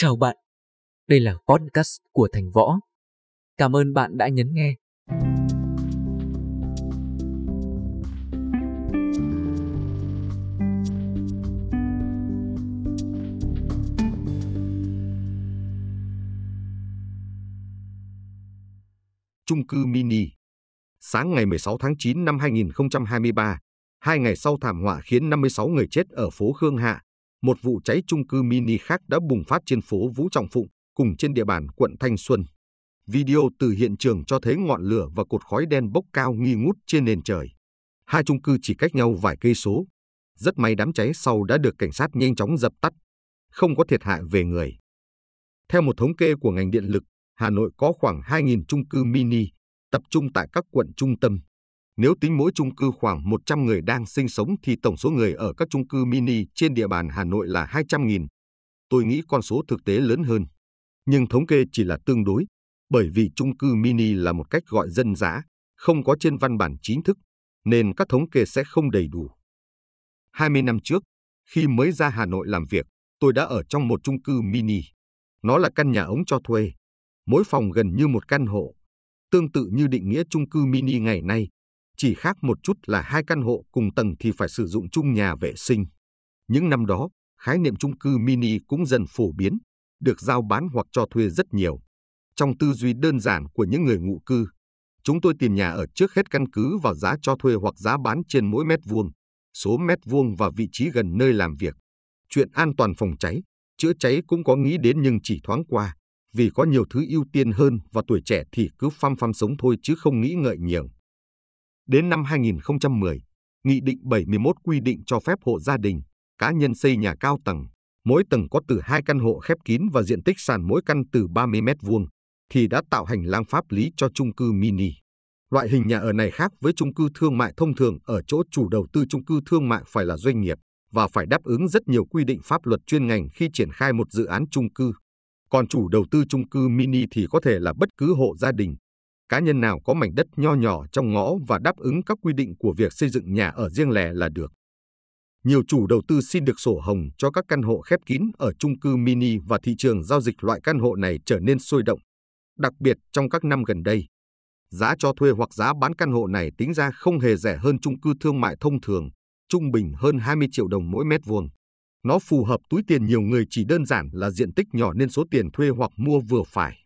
Chào bạn, đây là podcast của Thành Võ. Cảm ơn bạn đã nhấn nghe. Trung cư mini Sáng ngày 16 tháng 9 năm 2023, hai ngày sau thảm họa khiến 56 người chết ở phố Khương Hạ, một vụ cháy chung cư mini khác đã bùng phát trên phố Vũ Trọng Phụng cùng trên địa bàn quận Thanh Xuân. Video từ hiện trường cho thấy ngọn lửa và cột khói đen bốc cao nghi ngút trên nền trời. Hai chung cư chỉ cách nhau vài cây số. Rất may đám cháy sau đã được cảnh sát nhanh chóng dập tắt, không có thiệt hại về người. Theo một thống kê của ngành điện lực, Hà Nội có khoảng 2.000 chung cư mini, tập trung tại các quận trung tâm. Nếu tính mỗi chung cư khoảng 100 người đang sinh sống thì tổng số người ở các chung cư mini trên địa bàn Hà Nội là 200.000. Tôi nghĩ con số thực tế lớn hơn. Nhưng thống kê chỉ là tương đối, bởi vì chung cư mini là một cách gọi dân dã, không có trên văn bản chính thức, nên các thống kê sẽ không đầy đủ. 20 năm trước, khi mới ra Hà Nội làm việc, tôi đã ở trong một chung cư mini. Nó là căn nhà ống cho thuê, mỗi phòng gần như một căn hộ. Tương tự như định nghĩa chung cư mini ngày nay, chỉ khác một chút là hai căn hộ cùng tầng thì phải sử dụng chung nhà vệ sinh. Những năm đó, khái niệm chung cư mini cũng dần phổ biến, được giao bán hoặc cho thuê rất nhiều. Trong tư duy đơn giản của những người ngụ cư, chúng tôi tìm nhà ở trước hết căn cứ vào giá cho thuê hoặc giá bán trên mỗi mét vuông, số mét vuông và vị trí gần nơi làm việc. Chuyện an toàn phòng cháy, chữa cháy cũng có nghĩ đến nhưng chỉ thoáng qua, vì có nhiều thứ ưu tiên hơn và tuổi trẻ thì cứ phăm phăm sống thôi chứ không nghĩ ngợi nhiều. Đến năm 2010, Nghị định 71 quy định cho phép hộ gia đình, cá nhân xây nhà cao tầng, mỗi tầng có từ hai căn hộ khép kín và diện tích sàn mỗi căn từ 30 m vuông thì đã tạo hành lang pháp lý cho chung cư mini. Loại hình nhà ở này khác với chung cư thương mại thông thường ở chỗ chủ đầu tư chung cư thương mại phải là doanh nghiệp và phải đáp ứng rất nhiều quy định pháp luật chuyên ngành khi triển khai một dự án chung cư. Còn chủ đầu tư chung cư mini thì có thể là bất cứ hộ gia đình, cá nhân nào có mảnh đất nho nhỏ trong ngõ và đáp ứng các quy định của việc xây dựng nhà ở riêng lẻ là được. Nhiều chủ đầu tư xin được sổ hồng cho các căn hộ khép kín ở chung cư mini và thị trường giao dịch loại căn hộ này trở nên sôi động. Đặc biệt trong các năm gần đây, giá cho thuê hoặc giá bán căn hộ này tính ra không hề rẻ hơn chung cư thương mại thông thường, trung bình hơn 20 triệu đồng mỗi mét vuông. Nó phù hợp túi tiền nhiều người chỉ đơn giản là diện tích nhỏ nên số tiền thuê hoặc mua vừa phải.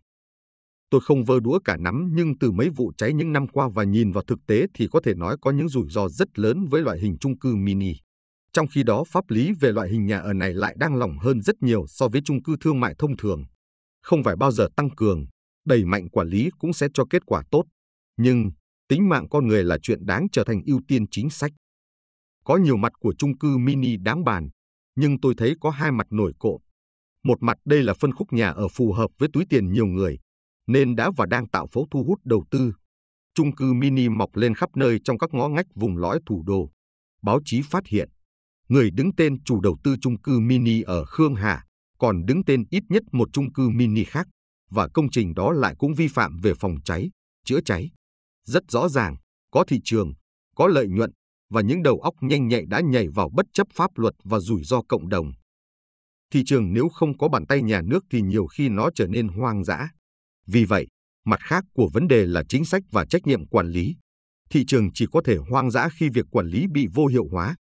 Tôi không vơ đũa cả nắm nhưng từ mấy vụ cháy những năm qua và nhìn vào thực tế thì có thể nói có những rủi ro rất lớn với loại hình chung cư mini. Trong khi đó pháp lý về loại hình nhà ở này lại đang lỏng hơn rất nhiều so với chung cư thương mại thông thường. Không phải bao giờ tăng cường, đẩy mạnh quản lý cũng sẽ cho kết quả tốt. Nhưng tính mạng con người là chuyện đáng trở thành ưu tiên chính sách. Có nhiều mặt của chung cư mini đáng bàn, nhưng tôi thấy có hai mặt nổi cộm. Một mặt đây là phân khúc nhà ở phù hợp với túi tiền nhiều người, nên đã và đang tạo phố thu hút đầu tư. Trung cư mini mọc lên khắp nơi trong các ngõ ngách vùng lõi thủ đô. Báo chí phát hiện, người đứng tên chủ đầu tư trung cư mini ở Khương Hà còn đứng tên ít nhất một trung cư mini khác và công trình đó lại cũng vi phạm về phòng cháy, chữa cháy. Rất rõ ràng, có thị trường, có lợi nhuận và những đầu óc nhanh nhạy đã nhảy vào bất chấp pháp luật và rủi ro cộng đồng. Thị trường nếu không có bàn tay nhà nước thì nhiều khi nó trở nên hoang dã. Vì vậy, mặt khác của vấn đề là chính sách và trách nhiệm quản lý. Thị trường chỉ có thể hoang dã khi việc quản lý bị vô hiệu hóa.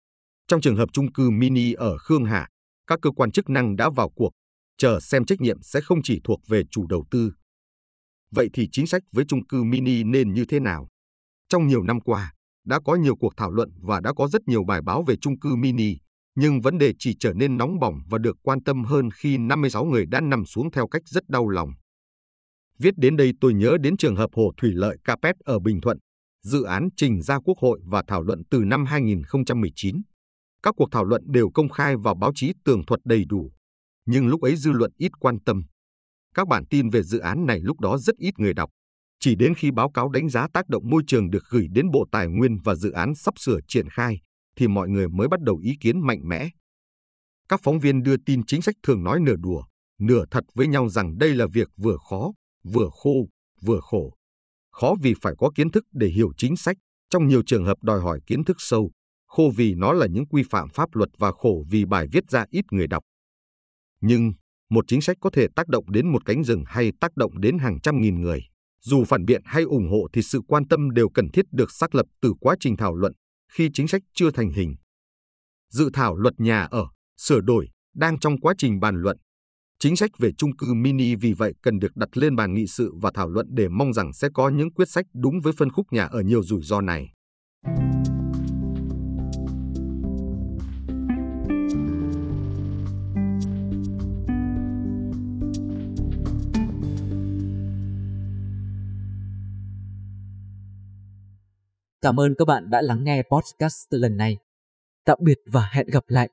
Trong trường hợp chung cư mini ở Khương Hạ, các cơ quan chức năng đã vào cuộc, chờ xem trách nhiệm sẽ không chỉ thuộc về chủ đầu tư. Vậy thì chính sách với chung cư mini nên như thế nào? Trong nhiều năm qua, đã có nhiều cuộc thảo luận và đã có rất nhiều bài báo về chung cư mini, nhưng vấn đề chỉ trở nên nóng bỏng và được quan tâm hơn khi 56 người đã nằm xuống theo cách rất đau lòng. Viết đến đây tôi nhớ đến trường hợp hồ thủy lợi Capet ở Bình Thuận, dự án trình ra Quốc hội và thảo luận từ năm 2019. Các cuộc thảo luận đều công khai và báo chí tường thuật đầy đủ, nhưng lúc ấy dư luận ít quan tâm. Các bản tin về dự án này lúc đó rất ít người đọc. Chỉ đến khi báo cáo đánh giá tác động môi trường được gửi đến Bộ Tài nguyên và dự án sắp sửa triển khai, thì mọi người mới bắt đầu ý kiến mạnh mẽ. Các phóng viên đưa tin chính sách thường nói nửa đùa, nửa thật với nhau rằng đây là việc vừa khó, vừa khô, vừa khổ. Khó vì phải có kiến thức để hiểu chính sách, trong nhiều trường hợp đòi hỏi kiến thức sâu, khô vì nó là những quy phạm pháp luật và khổ vì bài viết ra ít người đọc. Nhưng, một chính sách có thể tác động đến một cánh rừng hay tác động đến hàng trăm nghìn người. Dù phản biện hay ủng hộ thì sự quan tâm đều cần thiết được xác lập từ quá trình thảo luận khi chính sách chưa thành hình. Dự thảo luật nhà ở, sửa đổi, đang trong quá trình bàn luận. Chính sách về chung cư mini vì vậy cần được đặt lên bàn nghị sự và thảo luận để mong rằng sẽ có những quyết sách đúng với phân khúc nhà ở nhiều rủi ro này. Cảm ơn các bạn đã lắng nghe podcast lần này. Tạm biệt và hẹn gặp lại.